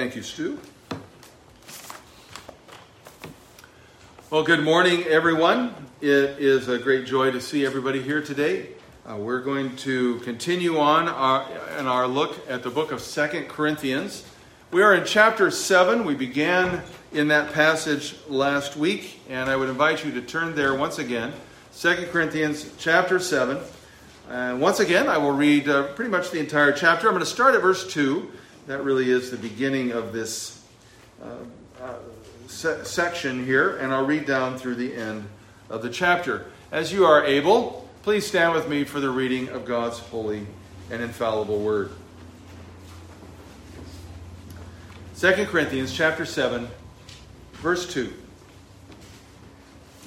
Thank you, Stu. Well, good morning, everyone. It is a great joy to see everybody here today. Uh, we're going to continue on our, in our look at the book of Second Corinthians. We are in chapter 7. We began in that passage last week, and I would invite you to turn there once again. Second Corinthians chapter 7. And once again, I will read uh, pretty much the entire chapter. I'm going to start at verse 2 that really is the beginning of this uh, uh, se- section here, and I'll read down through the end of the chapter. As you are able, please stand with me for the reading of God's holy and infallible word. 2 Corinthians chapter 7 verse 2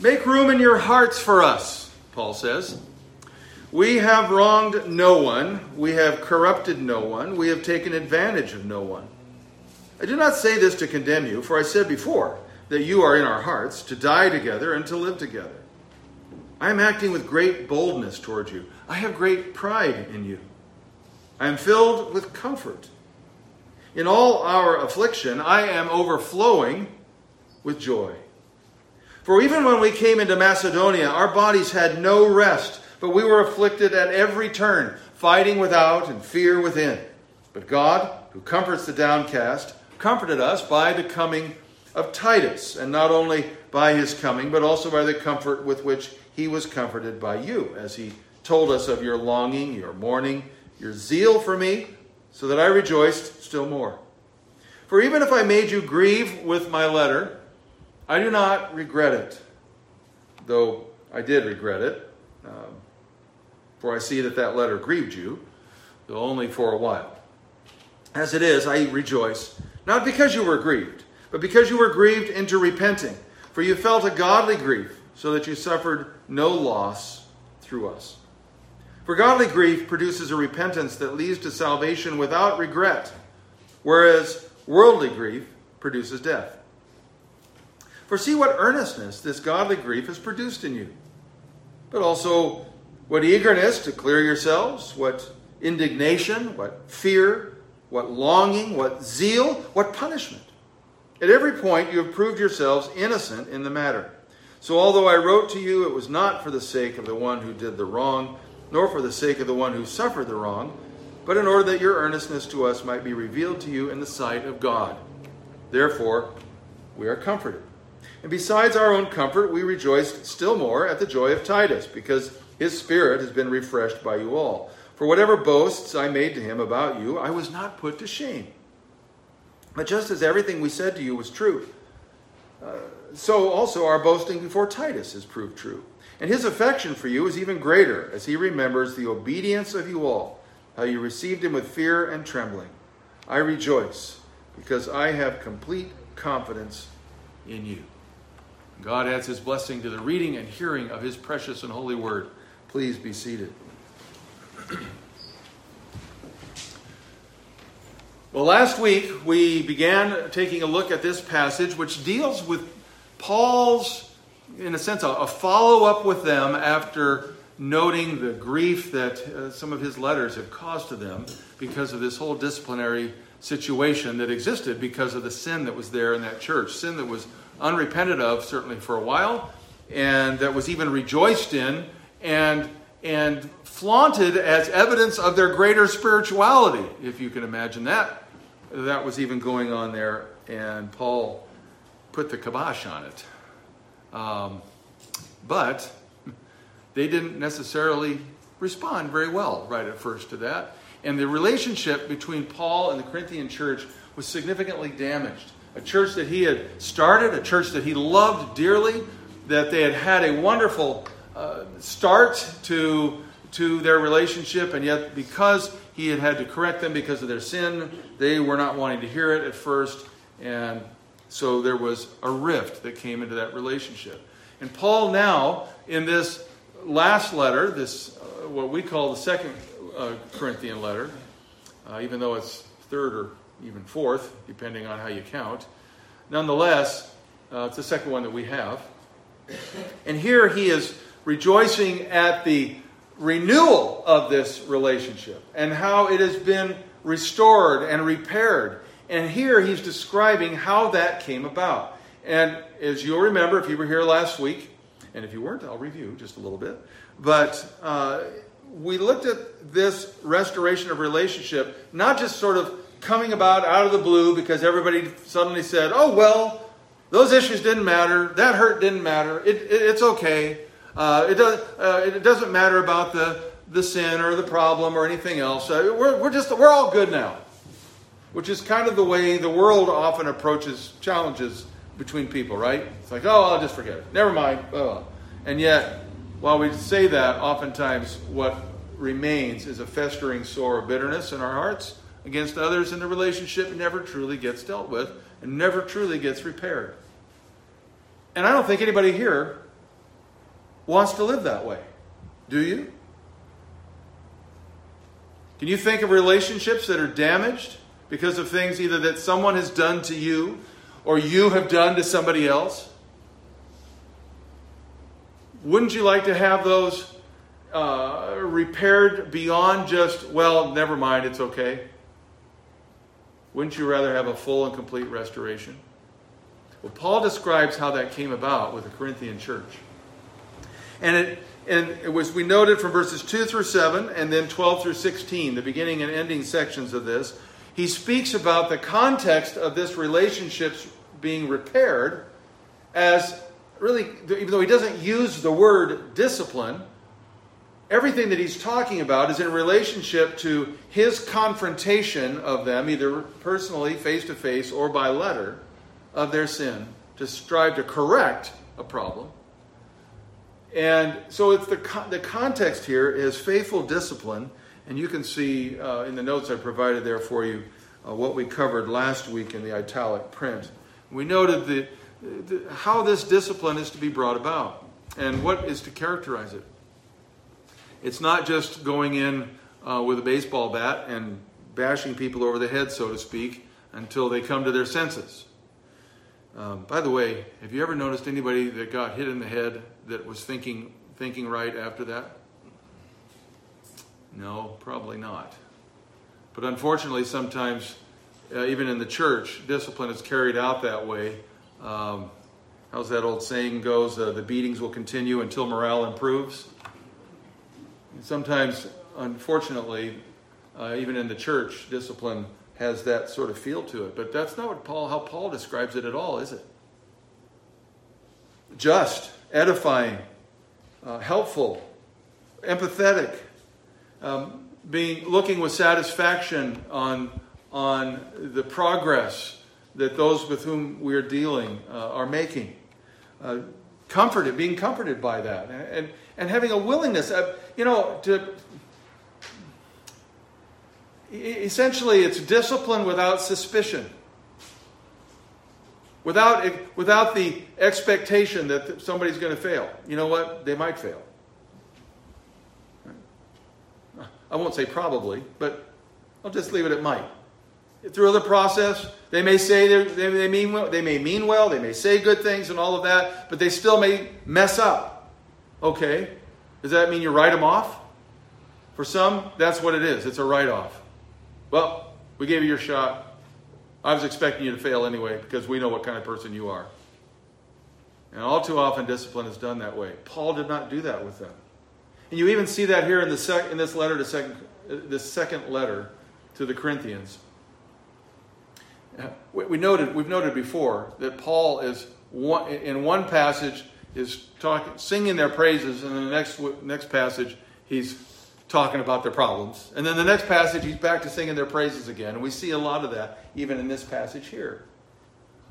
Make room in your hearts for us, Paul says. We have wronged no one. We have corrupted no one. We have taken advantage of no one. I do not say this to condemn you, for I said before that you are in our hearts to die together and to live together. I am acting with great boldness toward you. I have great pride in you. I am filled with comfort. In all our affliction, I am overflowing with joy. For even when we came into Macedonia, our bodies had no rest but we were afflicted at every turn, fighting without and fear within. But God, who comforts the downcast, comforted us by the coming of Titus, and not only by his coming, but also by the comfort with which he was comforted by you, as he told us of your longing, your mourning, your zeal for me, so that I rejoiced still more. For even if I made you grieve with my letter, I do not regret it, though I did regret it. For I see that that letter grieved you, though only for a while. As it is, I rejoice, not because you were grieved, but because you were grieved into repenting. For you felt a godly grief, so that you suffered no loss through us. For godly grief produces a repentance that leads to salvation without regret, whereas worldly grief produces death. For see what earnestness this godly grief has produced in you, but also what eagerness to clear yourselves, what indignation, what fear, what longing, what zeal, what punishment. At every point, you have proved yourselves innocent in the matter. So, although I wrote to you, it was not for the sake of the one who did the wrong, nor for the sake of the one who suffered the wrong, but in order that your earnestness to us might be revealed to you in the sight of God. Therefore, we are comforted. And besides our own comfort, we rejoiced still more at the joy of Titus, because his spirit has been refreshed by you all. For whatever boasts I made to him about you, I was not put to shame. But just as everything we said to you was true, uh, so also our boasting before Titus has proved true. And his affection for you is even greater as he remembers the obedience of you all, how you received him with fear and trembling. I rejoice because I have complete confidence in you. God adds his blessing to the reading and hearing of his precious and holy word. Please be seated. Well, last week we began taking a look at this passage, which deals with Paul's, in a sense, a follow up with them after noting the grief that uh, some of his letters had caused to them because of this whole disciplinary situation that existed because of the sin that was there in that church. Sin that was unrepented of, certainly for a while, and that was even rejoiced in and, and flaunted as evidence of their greater spirituality, if you can imagine that. That was even going on there, and Paul put the kibosh on it. Um, but they didn't necessarily respond very well right at first to that. And the relationship between Paul and the Corinthian church was significantly damaged. A church that he had started, a church that he loved dearly, that they had had a wonderful uh, start to, to their relationship, and yet because he had had to correct them because of their sin, they were not wanting to hear it at first, and so there was a rift that came into that relationship. And Paul now, in this last letter, this uh, what we call the second uh, Corinthian letter, uh, even though it's third or even fourth, depending on how you count, nonetheless, uh, it's the second one that we have. And here he is rejoicing at the renewal of this relationship and how it has been restored and repaired And here he's describing how that came about. And as you'll remember, if you were here last week, and if you weren't, I'll review just a little bit. But uh, we looked at this restoration of relationship, not just sort of coming about out of the blue because everybody suddenly said, oh, well, those issues didn't matter, that hurt didn't matter, it, it, it's okay. Uh, it, does, uh, it doesn't matter about the, the sin or the problem or anything else. Uh, we're, we're just, we're all good now. Which is kind of the way the world often approaches challenges between people, right? It's like, oh, I'll just forget it. Never mind. Oh. And yet, while we say that, oftentimes what remains is a festering sore of bitterness in our hearts against others, and the relationship never truly gets dealt with and never truly gets repaired. And I don't think anybody here wants to live that way. Do you? Can you think of relationships that are damaged because of things either that someone has done to you or you have done to somebody else? Wouldn't you like to have those uh, repaired beyond just, well, never mind, it's okay? Wouldn't you rather have a full and complete restoration? Well, Paul describes how that came about with the Corinthian church. And it, and it was we noted from verses 2 through 7 and then 12 through 16, the beginning and ending sections of this. He speaks about the context of this relationships being repaired as really, even though he doesn't use the word discipline, everything that he's talking about is in relationship to his confrontation of them, either personally, face to face, or by letter, of their sin, to strive to correct a problem. And so it's the, the context here is faithful discipline, and you can see uh, in the notes I provided there for you uh, what we covered last week in the italic print. We noted the, the, how this discipline is to be brought about and what is to characterize it. It's not just going in uh, with a baseball bat and bashing people over the head, so to speak, until they come to their senses. Um, by the way, have you ever noticed anybody that got hit in the head that was thinking thinking right after that? No, probably not. But unfortunately, sometimes, uh, even in the church, discipline is carried out that way. Um, how's that old saying goes? Uh, the beatings will continue until morale improves. Sometimes, unfortunately, uh, even in the church, discipline has that sort of feel to it. But that's not what Paul, how Paul describes it at all, is it? Just, edifying, uh, helpful, empathetic, um, being looking with satisfaction on on the progress that those with whom we are dealing uh, are making. Uh, comforted, being comforted by that, and and having a willingness, uh, you know, to essentially it's discipline without suspicion. Without, without the expectation that somebody's going to fail. You know what? They might fail. I won't say probably but i'll just leave it at might. Through the process they may say they, they, mean well, they may mean well they may say good things and all of that but they still may mess up. Okay? Does that mean you write them off? For some that's what it is. It's a write-off well, we gave you your shot. I was expecting you to fail anyway because we know what kind of person you are. And all too often, discipline is done that way. Paul did not do that with them. And you even see that here in, the sec- in this letter to second, this second letter to the Corinthians. We noted, we've noted before that Paul is one, in one passage is talking, singing their praises, and in the next next passage he's talking about their problems. And then the next passage, he's back to singing their praises again. And we see a lot of that even in this passage here.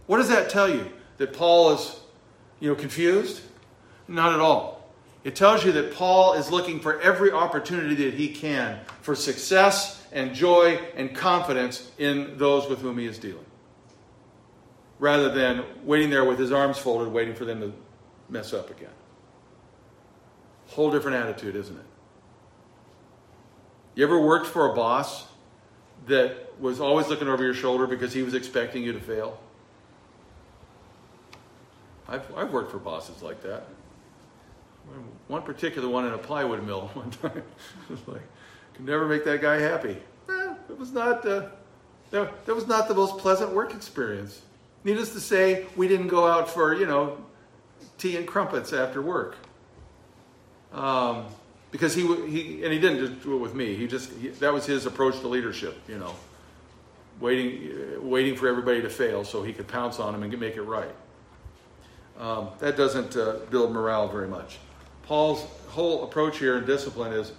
What does that tell you? That Paul is, you know, confused? Not at all. It tells you that Paul is looking for every opportunity that he can for success and joy and confidence in those with whom he is dealing. Rather than waiting there with his arms folded, waiting for them to mess up again. Whole different attitude, isn't it? You ever worked for a boss that was always looking over your shoulder because he was expecting you to fail? I've, I've worked for bosses like that. One particular one in a plywood mill one time. like, could never make that guy happy. Eh, it was not, uh, that, that was not the most pleasant work experience. Needless to say, we didn't go out for, you know, tea and crumpets after work. Um, because he, he, and he didn't just do it with me. He just, he, that was his approach to leadership, you know, waiting, uh, waiting for everybody to fail so he could pounce on them and make it right. Um, that doesn't uh, build morale very much. Paul's whole approach here in discipline is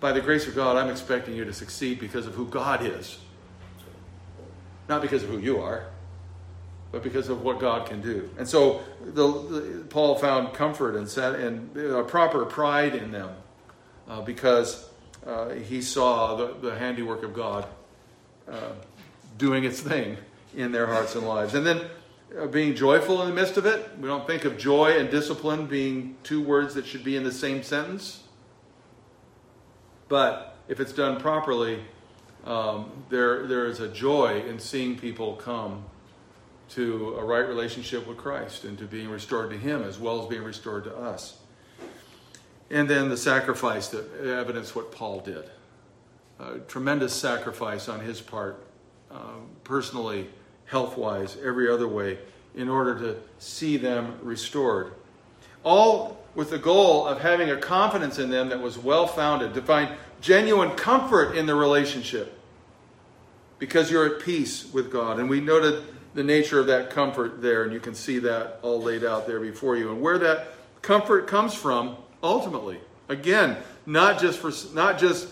by the grace of God, I'm expecting you to succeed because of who God is, not because of who you are but because of what God can do. And so the, the, Paul found comfort and, set, and a proper pride in them uh, because uh, he saw the, the, handiwork of God uh, doing its thing in their hearts and lives. And then uh, being joyful in the midst of it. We don't think of joy and discipline being two words that should be in the same sentence. But if it's done properly, um, there, there is a joy in seeing people come to a right relationship with Christ and to being restored to Him as well as being restored to us. And then the sacrifice that evidenced what Paul did. A tremendous sacrifice on his part, um, personally, health wise, every other way, in order to see them restored. All with the goal of having a confidence in them that was well founded, to find genuine comfort in the relationship because you're at peace with God. And we noted the nature of that comfort there, and you can see that all laid out there before you. And where that comfort comes from, ultimately, again, not just for not just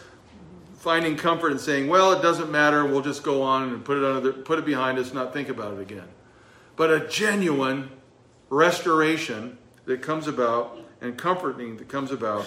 finding comfort and saying, "Well, it doesn't matter. We'll just go on and put it under put it behind us, not think about it again," but a genuine restoration that comes about and comforting that comes about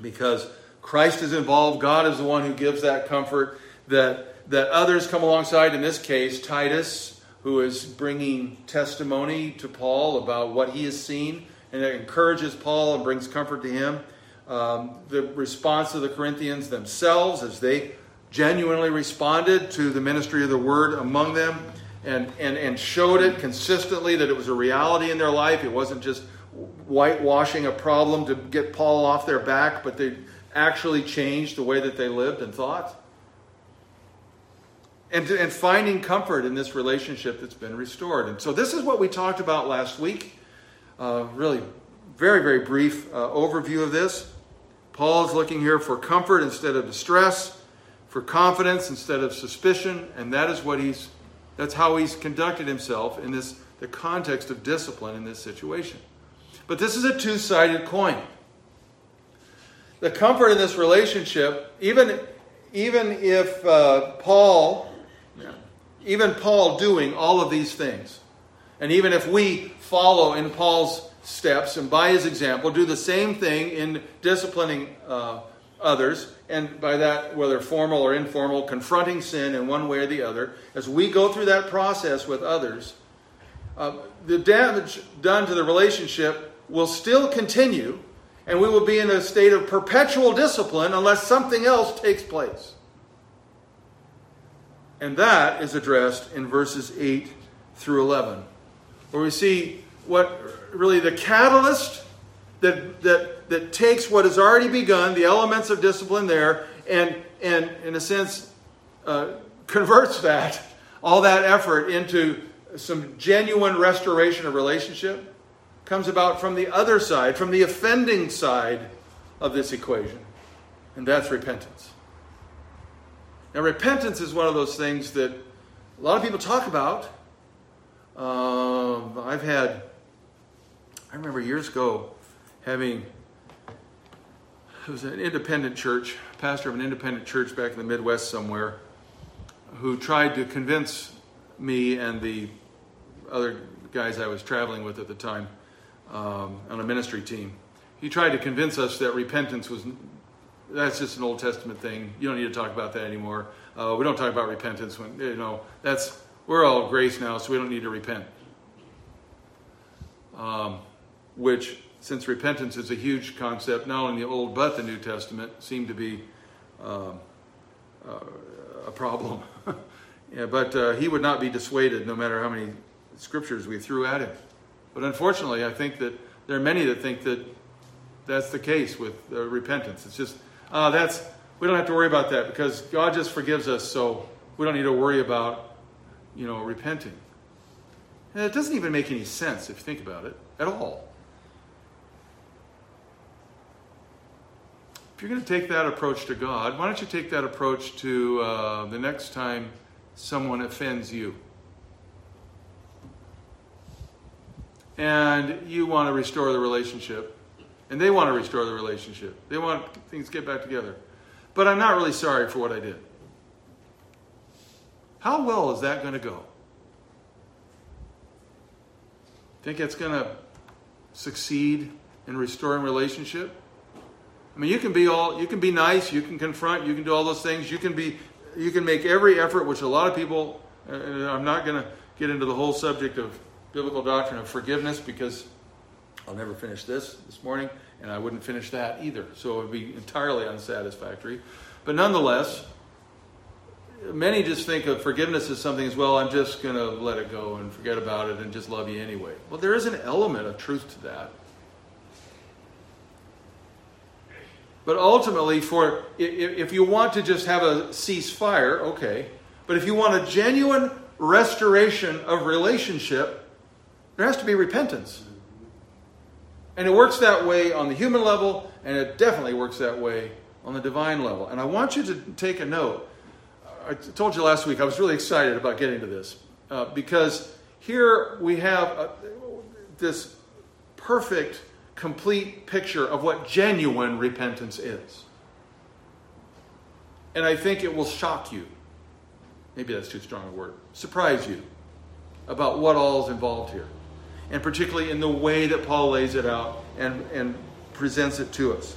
because Christ is involved. God is the one who gives that comfort. That that others come alongside. In this case, Titus who is bringing testimony to Paul about what he has seen, and it encourages Paul and brings comfort to him. Um, the response of the Corinthians themselves as they genuinely responded to the ministry of the word among them and, and, and showed it consistently that it was a reality in their life. It wasn't just whitewashing a problem to get Paul off their back, but they actually changed the way that they lived and thought and, and finding comfort in this relationship that's been restored. And so, this is what we talked about last week. Uh, really, very, very brief uh, overview of this. Paul is looking here for comfort instead of distress, for confidence instead of suspicion, and that is what he's that's how he's conducted himself in this the context of discipline in this situation. But this is a two-sided coin. The comfort in this relationship, even even if uh, Paul even Paul doing all of these things. And even if we follow in Paul's steps and by his example, do the same thing in disciplining uh, others, and by that, whether formal or informal, confronting sin in one way or the other, as we go through that process with others, uh, the damage done to the relationship will still continue, and we will be in a state of perpetual discipline unless something else takes place. And that is addressed in verses 8 through 11, where we see what really the catalyst that, that, that takes what has already begun, the elements of discipline there, and, and in a sense, uh, converts that, all that effort, into some genuine restoration of relationship, comes about from the other side, from the offending side of this equation. And that's repentance. Now, repentance is one of those things that a lot of people talk about. Uh, I've had, I remember years ago having, it was an independent church, pastor of an independent church back in the Midwest somewhere, who tried to convince me and the other guys I was traveling with at the time um, on a ministry team. He tried to convince us that repentance was that's just an Old Testament thing. You don't need to talk about that anymore. Uh, we don't talk about repentance when you know that's we're all grace now, so we don't need to repent. Um, which, since repentance is a huge concept, not only in the Old but the New Testament, seemed to be um, uh, a problem. yeah, but uh, he would not be dissuaded, no matter how many scriptures we threw at him. But unfortunately, I think that there are many that think that that's the case with uh, repentance. It's just uh, that's we don't have to worry about that because God just forgives us. So we don't need to worry about, you know, repenting. And it doesn't even make any sense if you think about it at all. If you're going to take that approach to God, why don't you take that approach to uh, the next time someone offends you? And you want to restore the relationship, and they want to restore the relationship. They want things to get back together. But I'm not really sorry for what I did. How well is that going to go? Think it's going to succeed in restoring relationship? I mean, you can be all, you can be nice, you can confront, you can do all those things. You can be, you can make every effort, which a lot of people. And I'm not going to get into the whole subject of biblical doctrine of forgiveness because I'll never finish this this morning, and I wouldn't finish that either. So it would be entirely unsatisfactory. But nonetheless, many just think of forgiveness as something as well, I'm just going to let it go and forget about it and just love you anyway. Well, there is an element of truth to that. But ultimately, for if you want to just have a ceasefire, okay. But if you want a genuine restoration of relationship, there has to be repentance. And it works that way on the human level, and it definitely works that way on the divine level. And I want you to take a note. I told you last week I was really excited about getting to this uh, because here we have uh, this perfect complete picture of what genuine repentance is. And I think it will shock you. Maybe that's too strong a word. Surprise you about what all is involved here. And particularly in the way that Paul lays it out and, and presents it to us.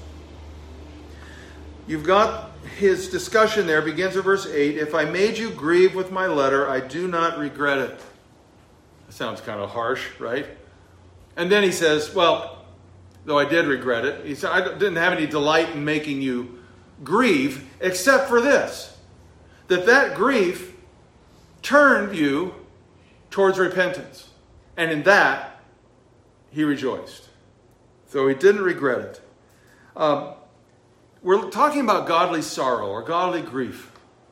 You've got his discussion there, begins at verse 8. If I made you grieve with my letter, I do not regret it. That sounds kind of harsh, right? And then he says, Well, though I did regret it. He said, I didn't have any delight in making you grieve, except for this that that grief turned you towards repentance. And in that, he rejoiced. So he didn't regret it. Um, we're talking about godly sorrow or godly grief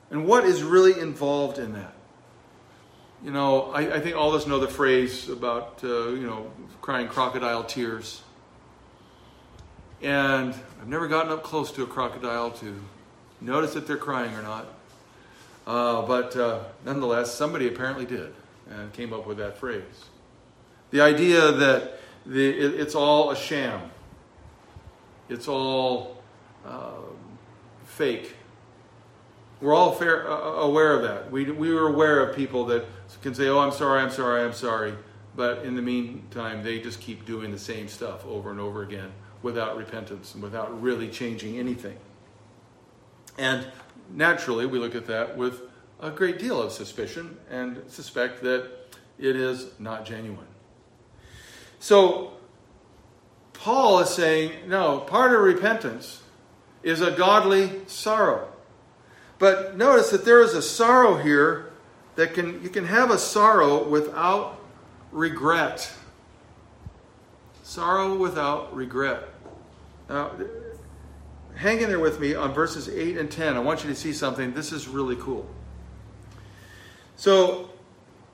and what is really involved in that. You know, I, I think all of us know the phrase about, uh, you know, crying crocodile tears. And I've never gotten up close to a crocodile to notice if they're crying or not. Uh, but uh, nonetheless, somebody apparently did and came up with that phrase. The idea that the, it, it's all a sham, it's all fake. We're all fair, uh, uh, aware of that. We, we were aware of people that can say, Oh, I'm sorry, I'm sorry, I'm sorry. But in the meantime, they just keep doing the same stuff over and over again without repentance and without really changing anything. And naturally, we look at that with a great deal of suspicion and suspect that it is not genuine. So, Paul is saying, no, part of repentance is a godly sorrow. But notice that there is a sorrow here that can you can have a sorrow without regret. Sorrow without regret. Now, hang in there with me on verses 8 and 10. I want you to see something. This is really cool. So,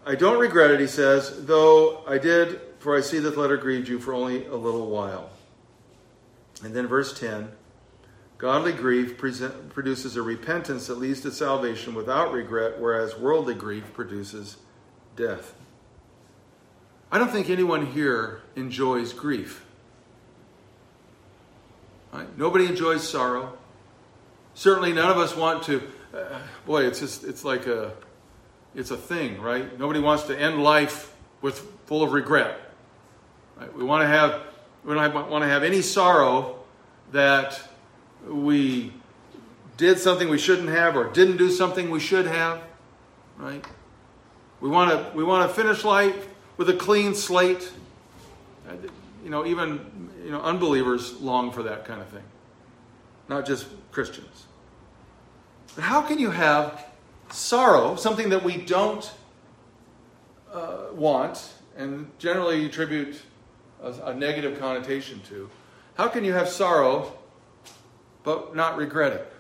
I don't regret it, he says, though I did, for I see that the letter grieved you for only a little while. And then verse 10 Godly grief produces a repentance that leads to salvation without regret, whereas worldly grief produces death. I don't think anyone here enjoys grief. Right? Nobody enjoys sorrow. Certainly, none of us want to. Uh, boy, it's just it's like a it's a thing, right? Nobody wants to end life with full of regret. Right? We want to have we don't want to have any sorrow that we did something we shouldn't have or didn't do something we should have, right? We want to we want to finish life with a clean slate. You know, even you know unbelievers long for that kind of thing, not just Christians. But how can you have sorrow, something that we don't uh, want, and generally attribute a, a negative connotation to? How can you have sorrow but not regret it?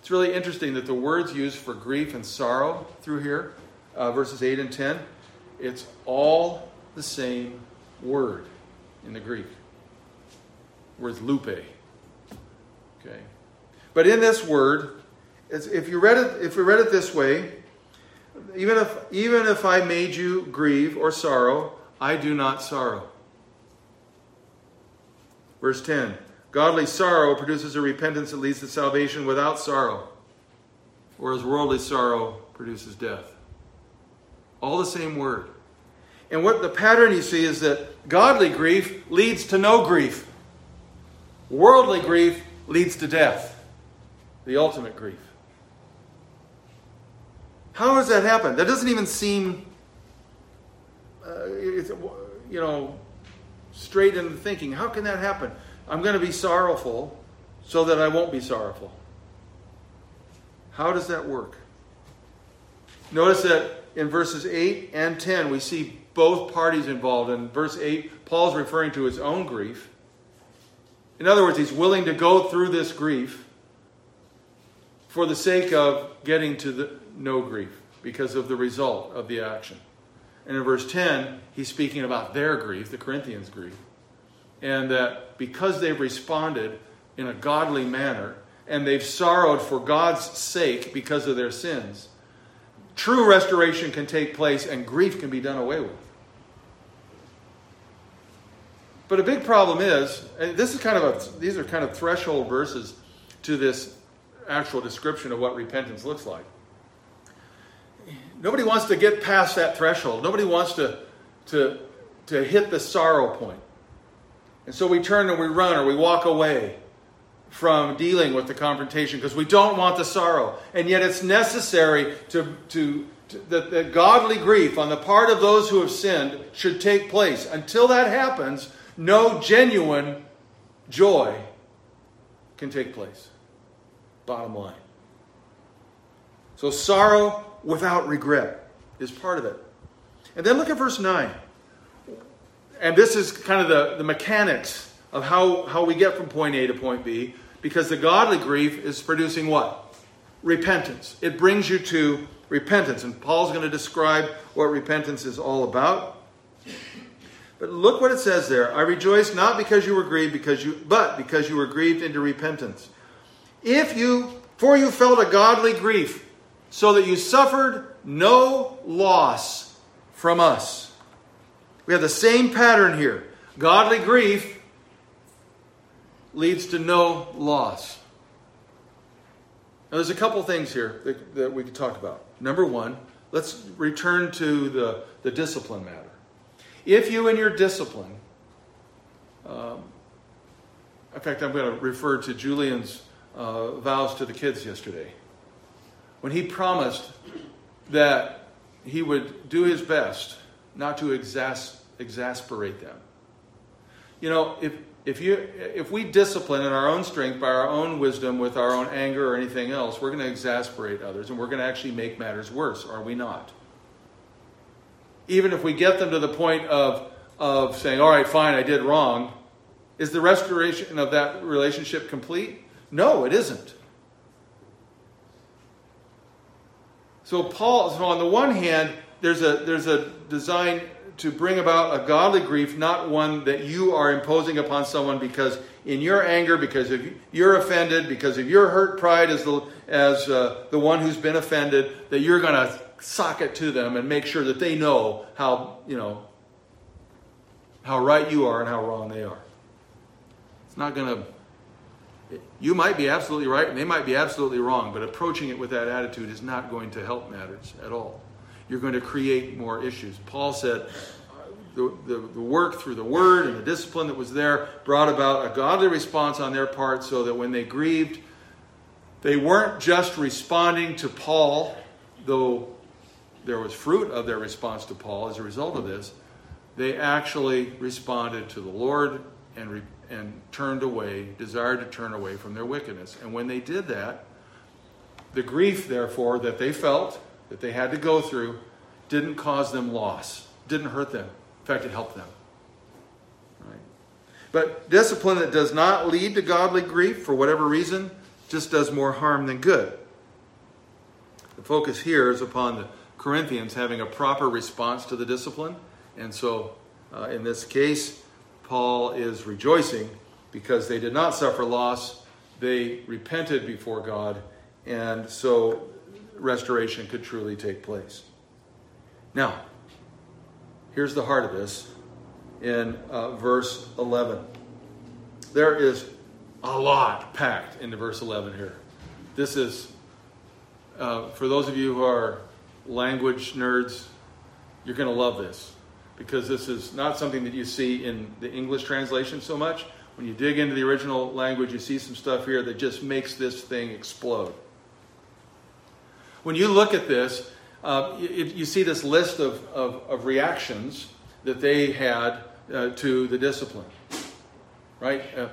It's really interesting that the words used for grief and sorrow through here, uh, verses 8 and 10, it's all the same word in the Greek. Word lupe. Okay. But in this word, if you read it, if we read it this way, even if even if I made you grieve or sorrow, I do not sorrow. Verse 10 Godly sorrow produces a repentance that leads to salvation without sorrow, whereas worldly sorrow produces death. All the same word. And what the pattern you see is that godly grief leads to no grief, worldly grief leads to death, the ultimate grief. How does that happen? That doesn't even seem, uh, you know, straight into thinking. How can that happen? I'm going to be sorrowful so that I won't be sorrowful. How does that work? Notice that in verses 8 and 10, we see both parties involved. In verse 8, Paul's referring to his own grief. In other words, he's willing to go through this grief for the sake of getting to the no grief because of the result of the action. And in verse 10, he's speaking about their grief, the Corinthians' grief and that because they've responded in a godly manner and they've sorrowed for God's sake because of their sins, true restoration can take place and grief can be done away with. But a big problem is, and this is kind of a, these are kind of threshold verses to this actual description of what repentance looks like. Nobody wants to get past that threshold. Nobody wants to, to, to hit the sorrow point. And so we turn and we run or we walk away from dealing with the confrontation because we don't want the sorrow. And yet it's necessary to, to, to that, that godly grief on the part of those who have sinned should take place. Until that happens, no genuine joy can take place. Bottom line. So sorrow without regret is part of it. And then look at verse 9 and this is kind of the, the mechanics of how, how we get from point A to point B, because the godly grief is producing what? Repentance. It brings you to repentance. And Paul's going to describe what repentance is all about. But look what it says there. I rejoice not because you were grieved, because you, but because you were grieved into repentance. If you, for you felt a godly grief, so that you suffered no loss from us. We have the same pattern here. Godly grief leads to no loss. Now, there's a couple things here that, that we could talk about. Number one, let's return to the, the discipline matter. If you in your discipline, um, in fact, I'm going to refer to Julian's uh, vows to the kids yesterday. When he promised that he would do his best not to exas- exasperate them. You know, if, if, you, if we discipline in our own strength, by our own wisdom, with our own anger or anything else, we're going to exasperate others and we're going to actually make matters worse, are we not? Even if we get them to the point of, of saying, all right, fine, I did wrong, is the restoration of that relationship complete? No, it isn't. So Paul, so on the one hand, there's a there's a design to bring about a godly grief, not one that you are imposing upon someone because in your anger, because of you're offended, because of your hurt pride as the as uh, the one who's been offended, that you're going to sock it to them and make sure that they know how you know how right you are and how wrong they are. It's not going to. You might be absolutely right and they might be absolutely wrong, but approaching it with that attitude is not going to help matters at all you're going to create more issues. Paul said the, the, the, work through the word and the discipline that was there brought about a godly response on their part so that when they grieved, they weren't just responding to Paul, though there was fruit of their response to Paul as a result of this. They actually responded to the Lord and, re, and turned away, desired to turn away from their wickedness. And when they did that, the grief, therefore, that they felt that they had to go through didn't cause them loss, didn't hurt them. In fact, it helped them. Right? But discipline that does not lead to godly grief for whatever reason just does more harm than good. The focus here is upon the Corinthians having a proper response to the discipline. And so, uh, in this case, Paul is rejoicing because they did not suffer loss. They repented before God, and so restoration could truly take place. Now, here's the heart of this in uh, verse 11. There is a lot packed into verse 11 here. This is, uh, for those of you who are language nerds, you're going to love this because this is not something that you see in the English translation so much. When you dig into the original language, you see some stuff here that just makes this thing explode. When you look at this, uh, you, you, see this list of, of, of reactions that they had uh, to the discipline, right? Uh,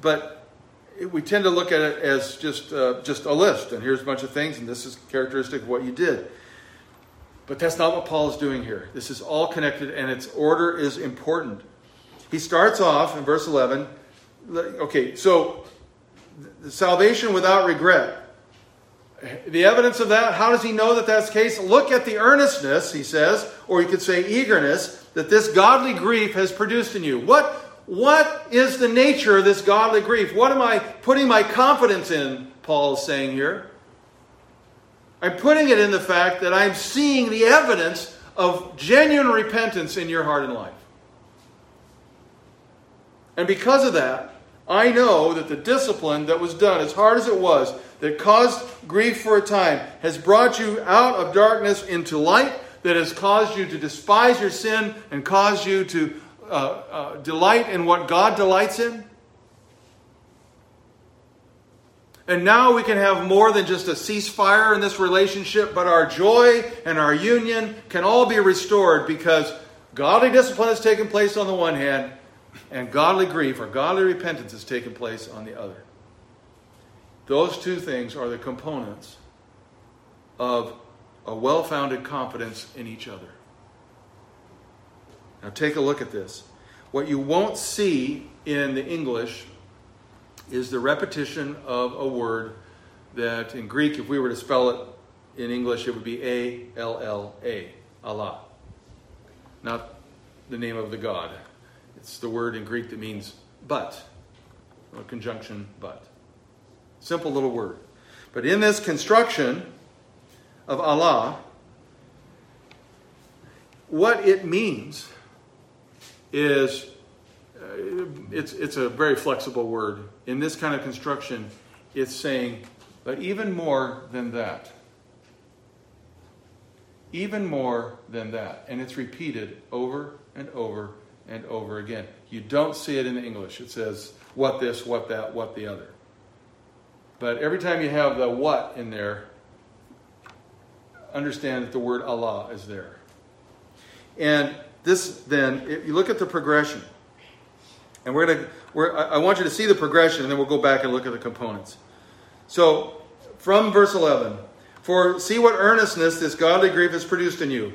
but we tend to look at it as just uh, just a list, and here's a bunch of things, and this is characteristic of what you did. But that's not what Paul is doing here. This is all connected, and its order is important. He starts off in verse 11. Okay, so salvation without regret. The evidence of that, how does he know that that's the case? Look at the earnestness, he says, or you could say eagerness, that this godly grief has produced in you. What, what is the nature of this godly grief? What am I putting my confidence in, Paul is saying here? I'm putting it in the fact that I'm seeing the evidence of genuine repentance in your heart and life. And because of that, I know that the discipline that was done, as hard as it was, that caused grief for a time, has brought you out of darkness into light, that has caused you to despise your sin and caused you to uh, uh, delight in what God delights in. And now we can have more than just a ceasefire in this relationship, but our joy and our union can all be restored because godly discipline has taken place on the one hand, and godly grief or godly repentance has taken place on the other. Those two things are the components of a well founded confidence in each other. Now, take a look at this. What you won't see in the English is the repetition of a word that in Greek, if we were to spell it in English, it would be A L L A, Allah. Not the name of the God. It's the word in Greek that means but, a conjunction but. Simple little word. But in this construction of Allah, what it means is uh, it's, it's a very flexible word. In this kind of construction, it's saying, but even more than that. Even more than that. And it's repeated over and over and over again. You don't see it in English. It says, what this, what that, what the other. But every time you have the what in there, understand that the word Allah is there. And this then, if you look at the progression, and we're going to, we're, I want you to see the progression, and then we'll go back and look at the components. So, from verse 11, for see what earnestness this godly grief has produced in you.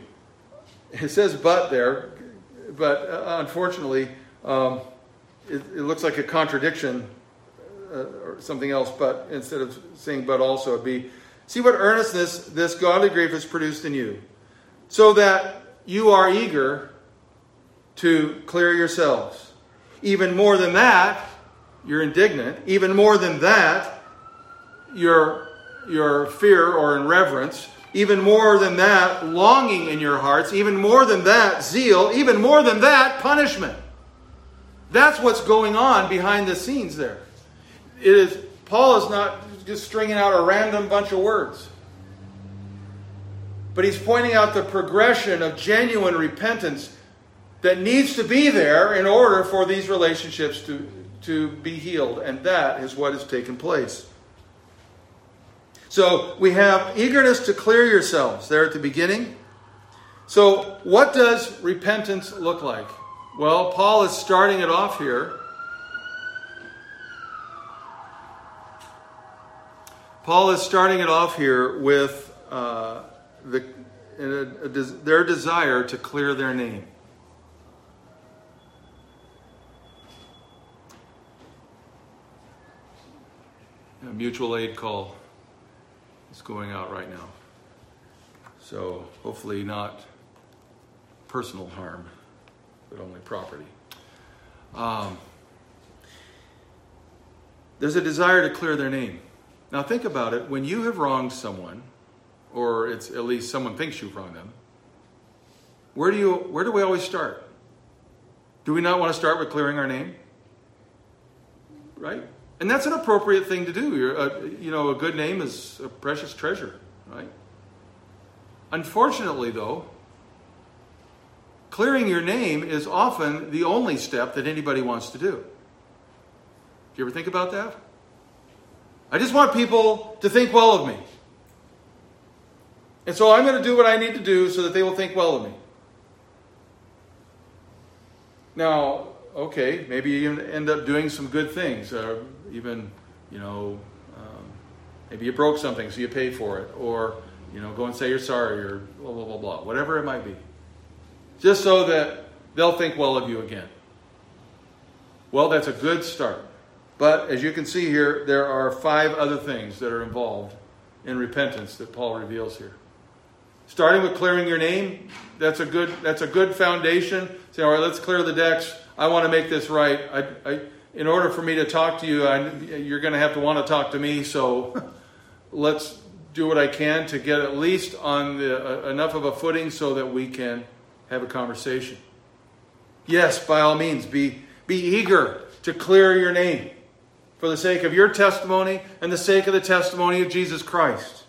It says but there, but uh, unfortunately, um, it, it, looks like a contradiction uh, or something else, but instead of saying but also, it'd be see what earnestness this godly grief has produced in you, so that you are eager to clear yourselves. Even more than that, you're indignant. Even more than that, your, your fear or in reverence. Even more than that, longing in your hearts. Even more than that, zeal. Even more than that, punishment. That's what's going on behind the scenes there. It is Paul is not just stringing out a random bunch of words. But he's pointing out the progression of genuine repentance that needs to be there in order for these relationships to, to be healed. And that is what has taken place. So we have eagerness to clear yourselves there at the beginning. So, what does repentance look like? Well, Paul is starting it off here. Paul is starting it off here with uh, the, a, a, their desire to clear their name. A mutual aid call is going out right now. So hopefully not personal harm, but only property. Um, there's a desire to clear their name. Now think about it. When you have wronged someone, or it's at least someone thinks you've wronged them, where do you where do we always start? Do we not want to start with clearing our name? Right? And that's an appropriate thing to do. A, uh, you know, a good name is a precious treasure, right? Unfortunately, though, clearing your name is often the only step that anybody wants to do. Do you ever think about that? I just want people to think well of me. And so I'm going to do what I need to do so that they will think well of me. Now, okay, maybe you end up doing some good things. Uh, even, you know, um, maybe you broke something, so you pay for it. Or, you know, go and say you're sorry, or blah, blah, blah, blah. Whatever it might be. Just so that they'll think well of you again. Well, that's a good start. But as you can see here, there are five other things that are involved in repentance that Paul reveals here. Starting with clearing your name, that's a good that's a good foundation. Say, all right, let's clear the decks. I want to make this right. I, I, in order for me to talk to you, I, you're going to have to want to talk to me. So let's do what I can to get at least on the, uh, enough of a footing so that we can have a conversation. Yes, by all means, be, be eager to clear your name for the sake of your testimony and the sake of the testimony of Jesus Christ.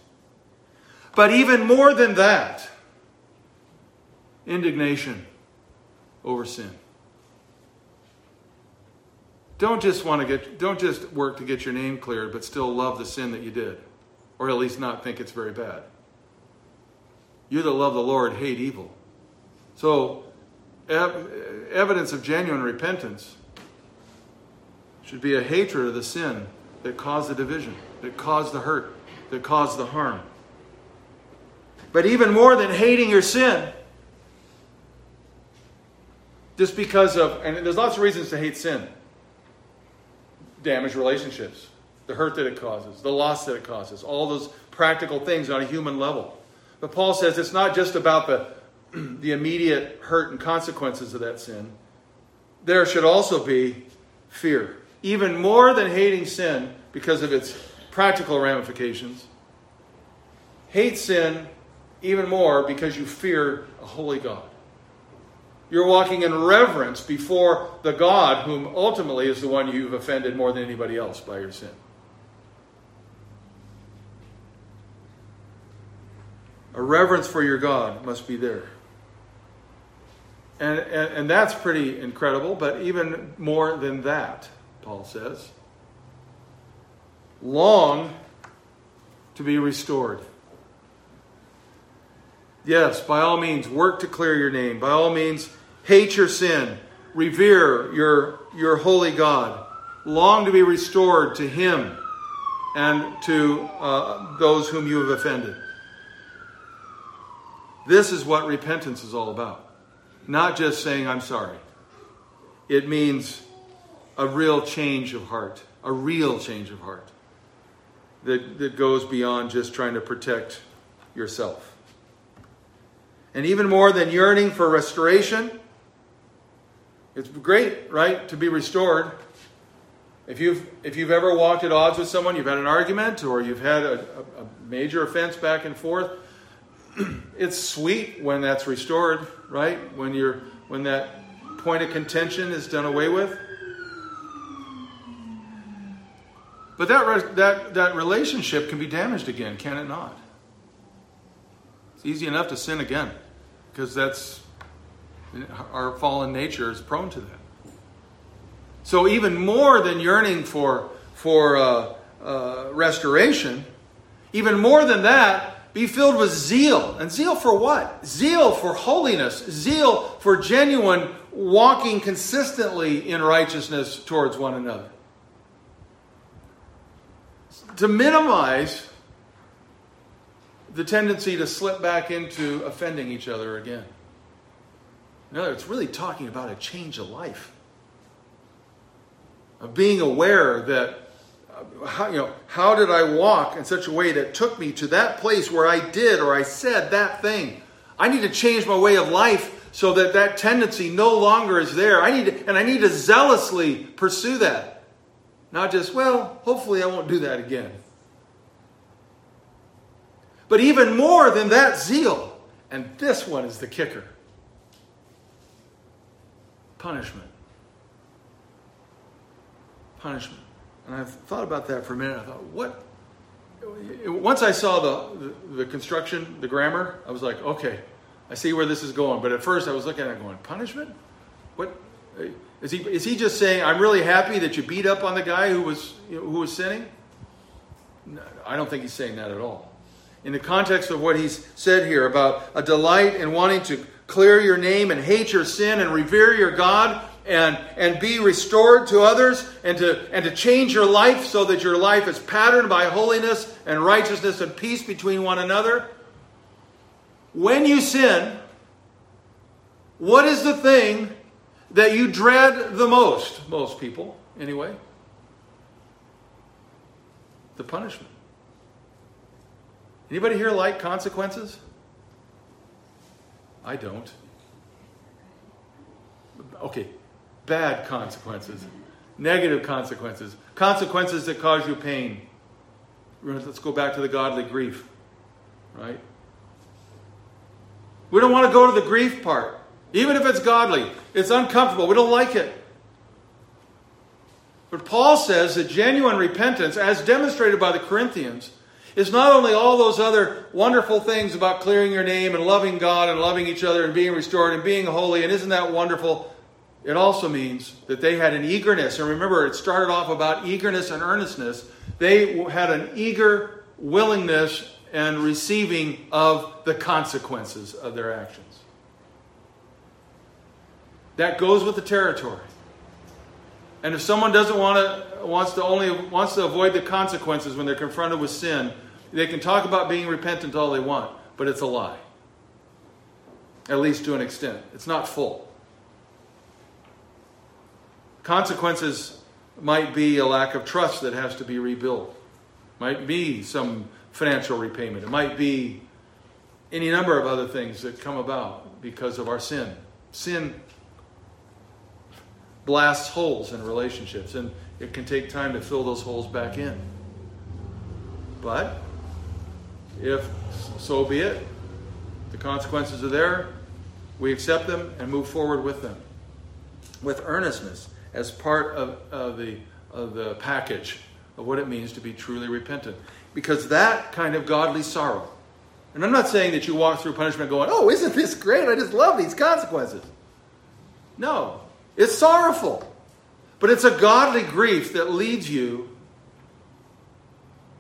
But even more than that, indignation over sin. Don't just want to get don't just work to get your name cleared, but still love the sin that you did. Or at least not think it's very bad. You that love the Lord hate evil. So ev- evidence of genuine repentance should be a hatred of the sin that caused the division, that caused the hurt, that caused the harm. But even more than hating your sin, just because of, and there's lots of reasons to hate sin damaged relationships, the hurt that it causes, the loss that it causes, all those practical things on a human level. But Paul says it's not just about the, the immediate hurt and consequences of that sin. There should also be fear. Even more than hating sin because of its practical ramifications, hate sin even more because you fear a holy God. You're walking in reverence before the God whom ultimately is the one you've offended more than anybody else by your sin. A reverence for your God must be there. And, and, and that's pretty incredible, but even more than that, Paul says. Long to be restored. Yes, by all means, work to clear your name. By all means, hate your sin, revere your, your holy God, long to be restored to Him and to uh, those whom you have offended. This is what repentance is all about. Not just saying, I'm sorry. It means a real change of heart, a real change of heart that, that goes beyond just trying to protect yourself. And even more than yearning for restoration, it's great, right, to be restored. If you've, if you've ever walked at odds with someone, you've had an argument, or you've had a, a, a major offense back and forth, it's sweet when that's restored, right? When, you're, when that point of contention is done away with. But that, that, that relationship can be damaged again, can it not? It's easy enough to sin again because that's our fallen nature is prone to that. So, even more than yearning for, for uh, uh, restoration, even more than that, be filled with zeal. And zeal for what? Zeal for holiness, zeal for genuine walking consistently in righteousness towards one another. To minimize the tendency to slip back into offending each other again. No, it's really talking about a change of life. Of being aware that uh, how, you know, how did I walk in such a way that took me to that place where I did or I said that thing? I need to change my way of life so that that tendency no longer is there. I need to, and I need to zealously pursue that. Not just, well, hopefully I won't do that again. But even more than that zeal, and this one is the kicker punishment. Punishment. And I thought about that for a minute. I thought, what? Once I saw the, the, the, construction, the grammar, I was like, okay, I see where this is going. But at first I was looking at it going, punishment? What? Is he, is he just saying, I'm really happy that you beat up on the guy who was, you know, who was sinning? No, I don't think he's saying that at all. In the context of what he's said here about a delight in wanting to clear your name and hate your sin and revere your God and, and be restored to others and to, and to change your life so that your life is patterned by holiness and righteousness and peace between one another. When you sin, what is the thing that you dread the most? Most people, anyway. The punishment. Anybody here like consequences? I don't. Okay, bad consequences, negative consequences, consequences that cause you pain. Let's go back to the godly grief, right? We don't want to go to the grief part, even if it's godly. It's uncomfortable. We don't like it. But Paul says that genuine repentance, as demonstrated by the Corinthians, is not only all those other wonderful things about clearing your name and loving God and loving each other and being restored and being holy, and isn't that wonderful? It also means that they had an eagerness. And remember, it started off about eagerness and earnestness. They had an eager willingness and receiving of the consequences of their actions. That goes with the territory. And if someone doesn't want to wants to only wants to avoid the consequences when they're confronted with sin, they can talk about being repentant all they want, but it's a lie. At least to an extent. It's not full. Consequences might be a lack of trust that has to be rebuilt. Might be some financial repayment. It might be any number of other things that come about because of our sin. Sin blasts holes in relationships, and it can take time to fill those holes back in. But if so be it, the consequences are there, we accept them and move forward with them with earnestness as part of, of, the, of the package of what it means to be truly repentant. Because that kind of godly sorrow, and I'm not saying that you walk through punishment going, oh, isn't this great? I just love these consequences. No, it's sorrowful. But it's a godly grief that leads you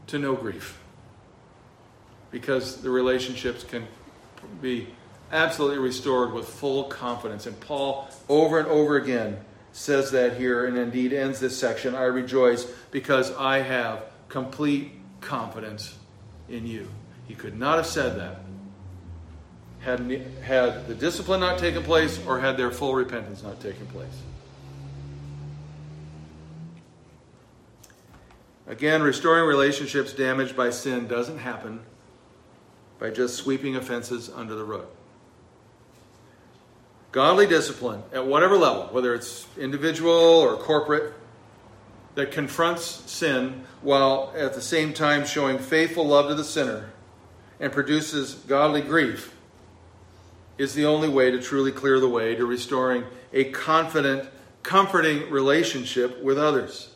to no grief. Because the relationships can be absolutely restored with full confidence. And Paul, over and over again, says that here and indeed ends this section I rejoice because I have complete confidence in you. He could not have said that had, had the discipline not taken place or had their full repentance not taken place. Again, restoring relationships damaged by sin doesn't happen by just sweeping offenses under the rug. Godly discipline at whatever level, whether it's individual or corporate, that confronts sin while at the same time showing faithful love to the sinner and produces godly grief is the only way to truly clear the way to restoring a confident, comforting relationship with others.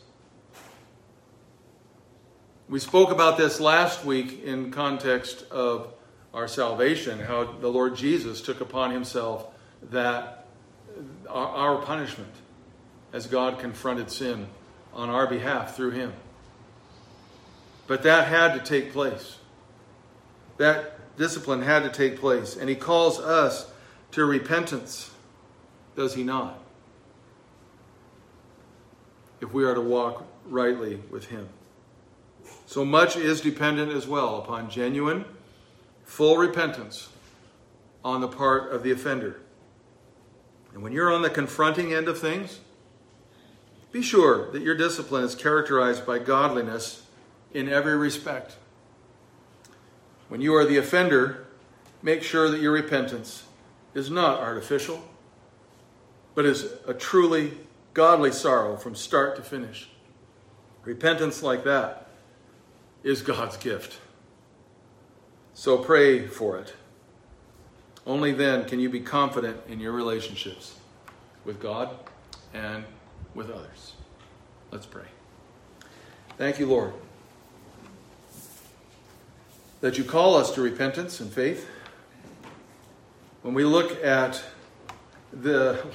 We spoke about this last week in context of our salvation, how the Lord Jesus took upon himself that our, punishment as God confronted sin on our behalf through him. But that had to take place. That discipline had to take place. And he calls us to repentance, does he not? If we are to walk rightly with him. So much is dependent as well upon genuine, full repentance on the part of the offender. And when you're on the confronting end of things, Be sure that your discipline is characterized by godliness in every respect. When you are the offender, make sure that your repentance is not artificial, but is a truly godly sorrow from start to finish. Repentance like that is God's gift. So pray for it. Only then can you be confident in your relationships with God and with others. Let's pray. Thank you, Lord, that you call us to repentance and faith. When we look at the,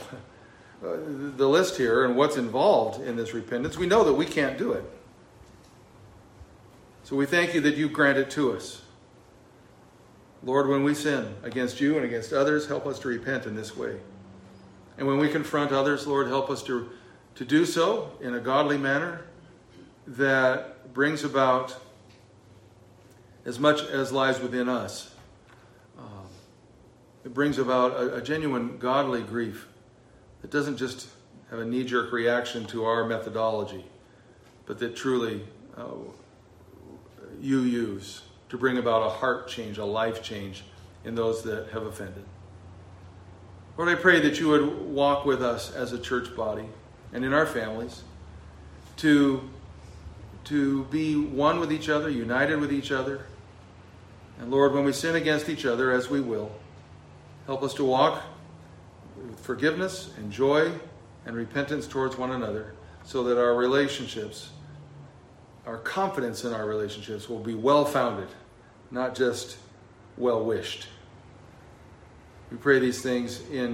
the list here and what's involved in this repentance, we know that we can't do it. So we thank you that you grant it to us. Lord, when we sin against you and against others, help us to repent in this way. And when we confront others, Lord, help us to, to do so in a godly manner that brings about as much as lies within us. Um, it brings about a, a genuine godly grief that doesn't just have a knee jerk reaction to our methodology, but that truly uh, you use to bring about a heart change, a life change in those that have offended. Lord, I pray that you would walk with us as a church body and in our families to, to be one with each other, united with each other. And Lord, when we sin against each other, as we will, help us to walk with forgiveness and joy and repentance towards one another so that our relationships, our confidence in our relationships will be well founded not just well wished. We pray these things in